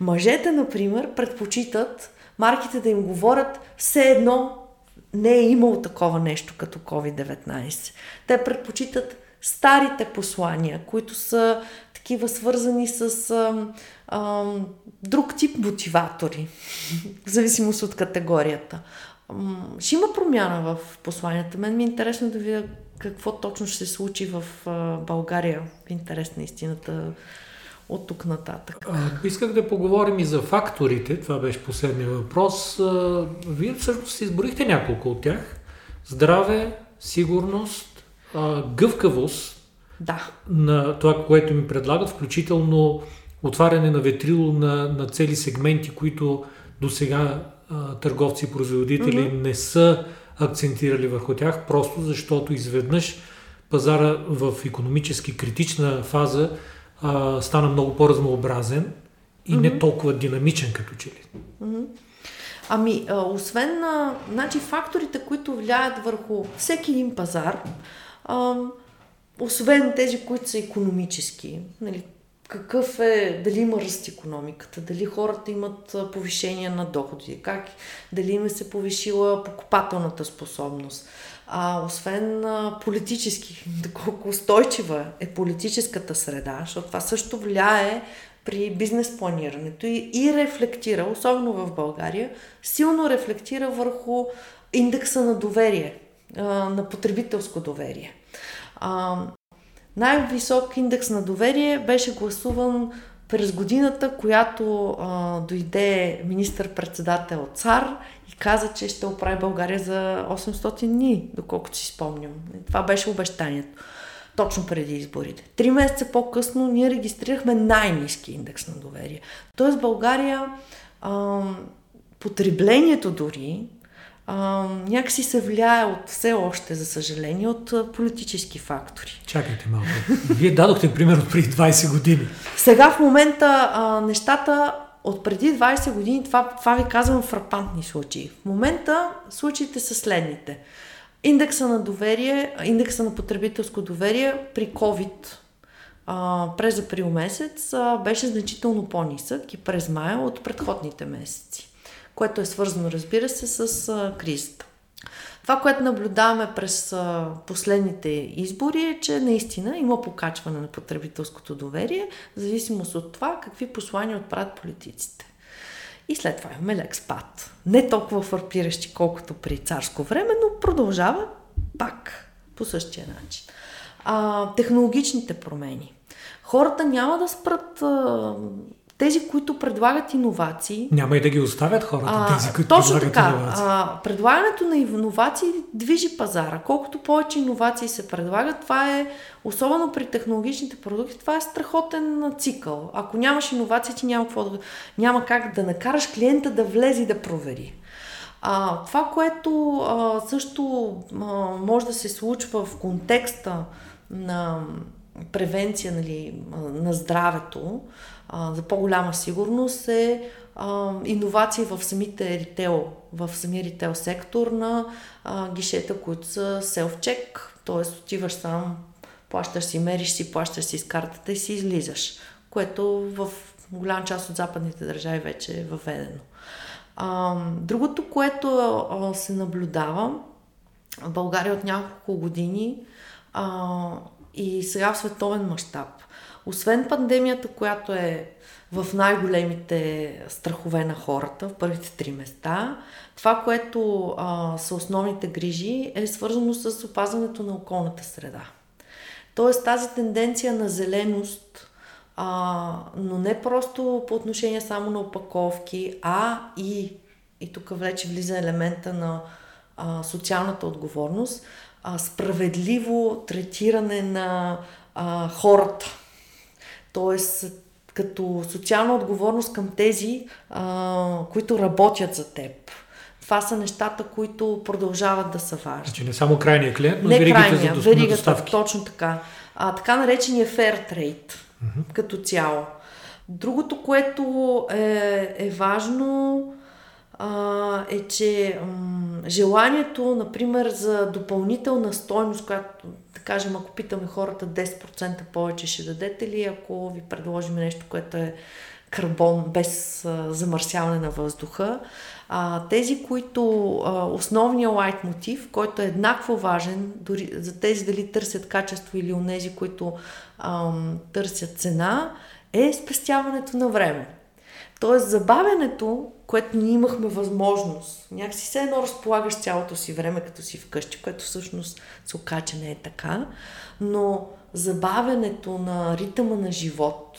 Мъжете, например, предпочитат марките да им говорят все едно не е имало такова нещо като COVID-19. Те предпочитат старите послания, които са такива свързани с а, а, друг тип мотиватори, в зависимост от категорията. Ще има промяна в посланията. Мен ми е интересно да видя какво точно ще се случи в България. Интерес на истината от тук нататък. Исках да поговорим и за факторите. Това беше последния въпрос. Вие всъщност изборихте няколко от тях. Здраве, сигурност, гъвкавост да. на това, което ми предлагат, включително отваряне на ветрило на, на цели сегменти, които до сега търговци и производители mm-hmm. не са акцентирали върху тях, просто защото изведнъж пазара в економически критична фаза а, стана много по-разнообразен и mm-hmm. не толкова динамичен като че ли. Mm-hmm. Ами, а, освен на значи, факторите, които влияят върху всеки един пазар, а, освен тези, които са економически, нали, какъв е, дали има ръст економиката, дали хората имат повишение на доходи, как, дали им се повишила покупателната способност. А, освен а, политически, доколко устойчива е политическата среда, защото това също влияе при бизнес планирането и, и рефлектира, особено в България, силно рефлектира върху индекса на доверие, а, на потребителско доверие. А, най-висок индекс на доверие беше гласуван през годината, която а, дойде министър-председател Цар каза, че ще оправи България за 800 дни, доколкото си спомням. Това беше обещанието. Точно преди изборите. Три месеца по-късно ние регистрирахме най-низки индекс на доверие. Тоест България а, потреблението дори а, някакси се влияе от все още, за съжаление, от а, политически фактори. Чакайте малко. Вие дадохте пример от преди 20 години. Сега в момента а, нещата от преди 20 години, това, това ви казвам фрапантни случаи. В момента случаите са следните. Индекса на доверие, индекса на потребителско доверие при COVID а, през април месец а, беше значително по-нисък и през мая от предходните месеци, което е свързано, разбира се, с а, кризата. Това, което наблюдаваме през последните избори е, че наистина има покачване на потребителското доверие, в зависимост от това какви послания отправят политиците. И след това имаме лек спад. Не толкова фарпиращи, колкото при царско време, но продължава пак по същия начин. А, технологичните промени. Хората няма да спрат а, тези, които предлагат иновации. Няма и да ги оставят хората, А, тези, които точно предлагат така. иновации. А, предлагането на иновации движи пазара. Колкото повече иновации се предлагат, това е, особено при технологичните продукти, това е страхотен цикъл. Ако нямаш иновации, ти няма, какво да, няма как да накараш клиента да влезе и да провери. А, това, което а, също а, може да се случва в контекста на превенция нали, на здравето, за по-голяма сигурност е а, иновации в самите ритейл, в самия ритейл сектор на а, гишета, които са self-check, т.е. отиваш сам, плащаш си, мериш си, плащаш си с картата и си излизаш, което в голяма част от западните държави вече е въведено. А, другото, което а, се наблюдава в България от няколко години а, и сега в световен мащаб, освен пандемията, която е в най-големите страхове на хората в първите три места, това, което а, са основните грижи, е свързано с опазването на околната среда. Тоест тази тенденция на зеленост, а, но не просто по отношение само на опаковки, а и, и тук вече влиза елемента на а, социалната отговорност, а, справедливо третиране на а, хората. Тоест, като социална отговорност към тези, а, които работят за теб. Това са нещата, които продължават да са важни. Значи не само крайния клиент, но Не веригите крайния, за веригата, доставки. точно така. А, така наречения fair trade mm-hmm. като цяло. Другото, което е, е важно, а, е, че м- желанието, например, за допълнителна стойност, която, да кажем, ако питаме хората 10% повече ще дадете ли, ако ви предложим нещо, което е карбон без а, замърсяване на въздуха. А, тези, които а, основният лайт мотив, който е еднакво важен дори за тези дали търсят качество или онези, които ам, търсят цена, е спестяването на време. Тоест забавянето, което ние имахме възможност, някакси все едно разполагаш цялото си време, като си вкъщи, което всъщност се оказа, че не е така, но забавянето на ритъма на живот,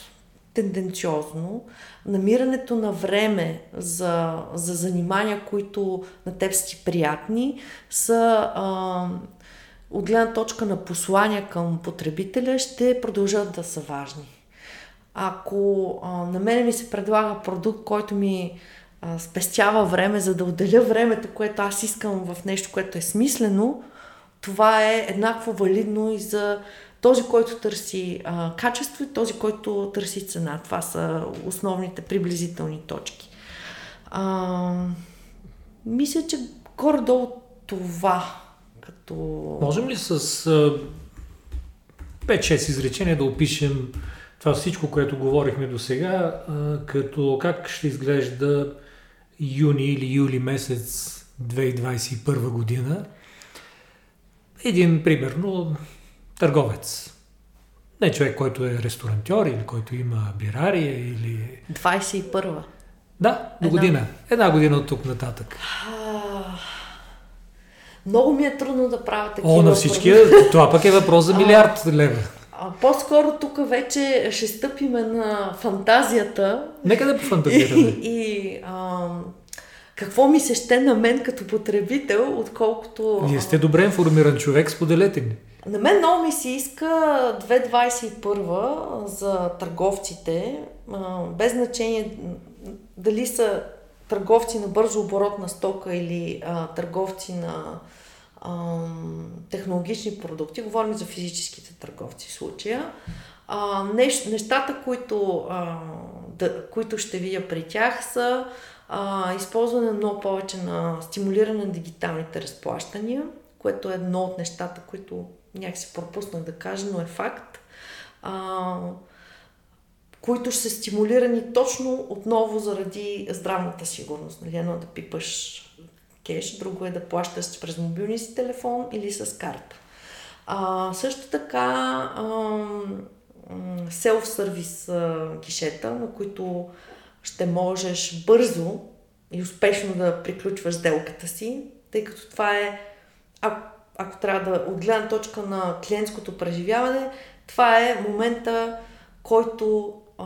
тенденциозно, намирането на време за, за занимания, които на теб са ти приятни, са а, от гледна точка на послания към потребителя, ще продължат да са важни. Ако а, на мене ми се предлага продукт, който ми а, спестява време, за да отделя времето, което аз искам в нещо, което е смислено, това е еднакво валидно и за този, който търси а, качество и този, който търси цена. Това са основните приблизителни точки. А, мисля, че горе-долу това като... Можем ли с а, 5-6 изречения да опишем това всичко, което говорихме до сега, като как ще изглежда юни или юли месец 2021 година? Един, примерно, търговец. Не човек, който е ресторантьор или който има бирария или... 21-а. Да, до Една. година. Една година от тук нататък. Много ми е трудно да правя такива О, на всички. Това пък е въпрос за милиард лева. А, по-скоро тук вече ще стъпиме на фантазията Нека да пофантазираме. и, и а, какво ми се ще на мен като потребител, отколкото... Вие сте добре информиран човек, споделете ни. На мен много ми се иска 2021 за търговците, без значение дали са търговци на бързо оборотна стока или а, търговци на технологични продукти, говорим за физическите търговци в случая, а, нещ, нещата, които, а, да, които ще видя при тях са а, използване много повече на стимулиране на дигиталните разплащания, което е едно от нещата, които някакси пропуснах да кажа, но е факт. А, които ще са стимулирани точно отново заради здравната сигурност. Нали? Едно да пипаш кеш, друго е да плащаш през мобилния си телефон или с карта. А, също така селф-сервис гишета, на които ще можеш бързо и успешно да приключваш сделката си, тъй като това е, ако, ако трябва да от гледна точка на клиентското преживяване, това е момента, който а,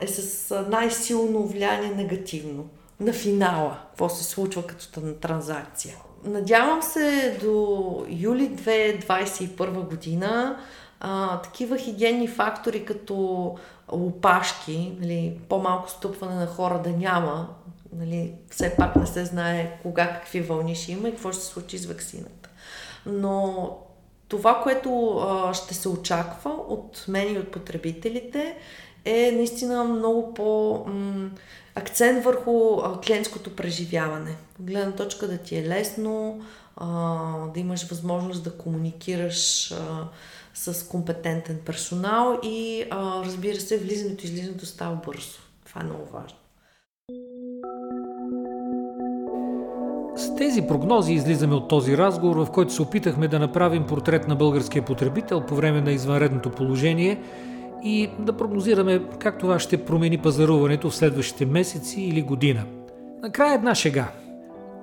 е с най-силно влияние негативно на финала, какво се случва като транзакция. Надявам се до юли 2021 година а, такива хигиенни фактори като опашки, нали, по-малко стъпване на хора да няма, нали, все пак не се знае кога какви вълни ще има и какво ще се случи с вакцината. Но това, което а, ще се очаква от мен и от потребителите е наистина много по... М- акцент върху а, клиентското преживяване. Гледна точка да ти е лесно, а, да имаш възможност да комуникираш а, с компетентен персонал и а, разбира се, влизането и излизането става бързо. Това е много важно. С тези прогнози излизаме от този разговор, в който се опитахме да направим портрет на българския потребител по време на извънредното положение и да прогнозираме как това ще промени пазаруването в следващите месеци или година. Накрая една шега.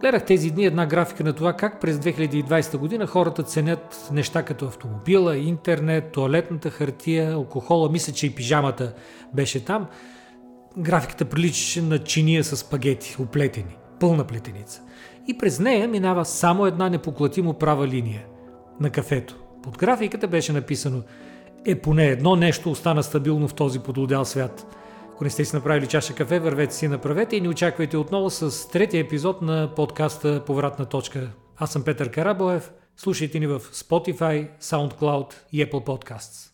Гледах тези дни една графика на това как през 2020 година хората ценят неща като автомобила, интернет, туалетната хартия, алкохола, мисля, че и пижамата беше там. Графиката приличаше на чиния с пагети, оплетени, пълна плетеница. И през нея минава само една непоклатимо права линия – на кафето. Под графиката беше написано е поне едно нещо остана стабилно в този подлодял свят – ако не сте си направили чаша кафе, вървете си направете и ни очаквайте отново с третия епизод на подкаста Повратна точка. Аз съм Петър Карабоев. Слушайте ни в Spotify, SoundCloud и Apple Podcasts.